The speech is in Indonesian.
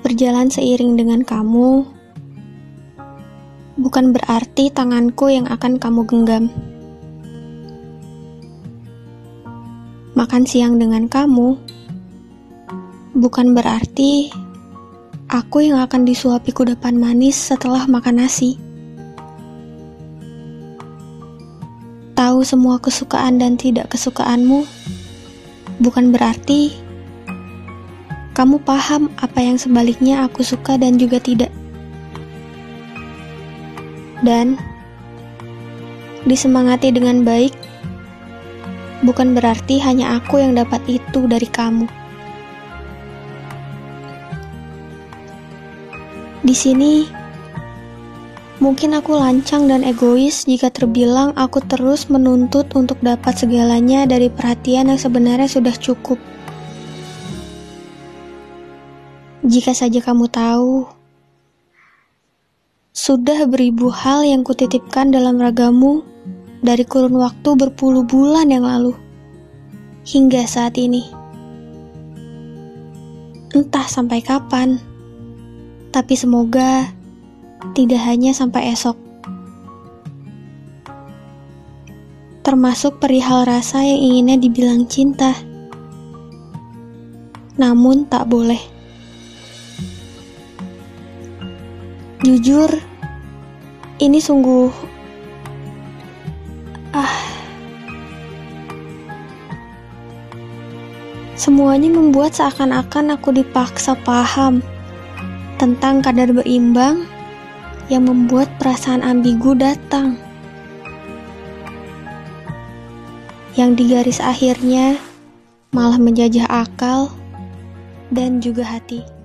berjalan seiring dengan kamu bukan berarti tanganku yang akan kamu genggam. Makan siang dengan kamu bukan berarti aku yang akan disuapi kudapan manis setelah makan nasi. Tahu semua kesukaan dan tidak kesukaanmu bukan berarti kamu paham apa yang sebaliknya aku suka dan juga tidak. Dan disemangati dengan baik bukan berarti hanya aku yang dapat itu dari kamu. Di sini, mungkin aku lancang dan egois jika terbilang aku terus menuntut untuk dapat segalanya dari perhatian yang sebenarnya sudah cukup. Jika saja kamu tahu, sudah beribu hal yang kutitipkan dalam ragamu dari kurun waktu berpuluh bulan yang lalu hingga saat ini. Entah sampai kapan, tapi semoga tidak hanya sampai esok. Termasuk perihal rasa yang inginnya dibilang cinta, namun tak boleh. Jujur, ini sungguh ah semuanya membuat seakan-akan aku dipaksa paham tentang kadar berimbang yang membuat perasaan ambigu datang. Yang di garis akhirnya malah menjajah akal dan juga hati.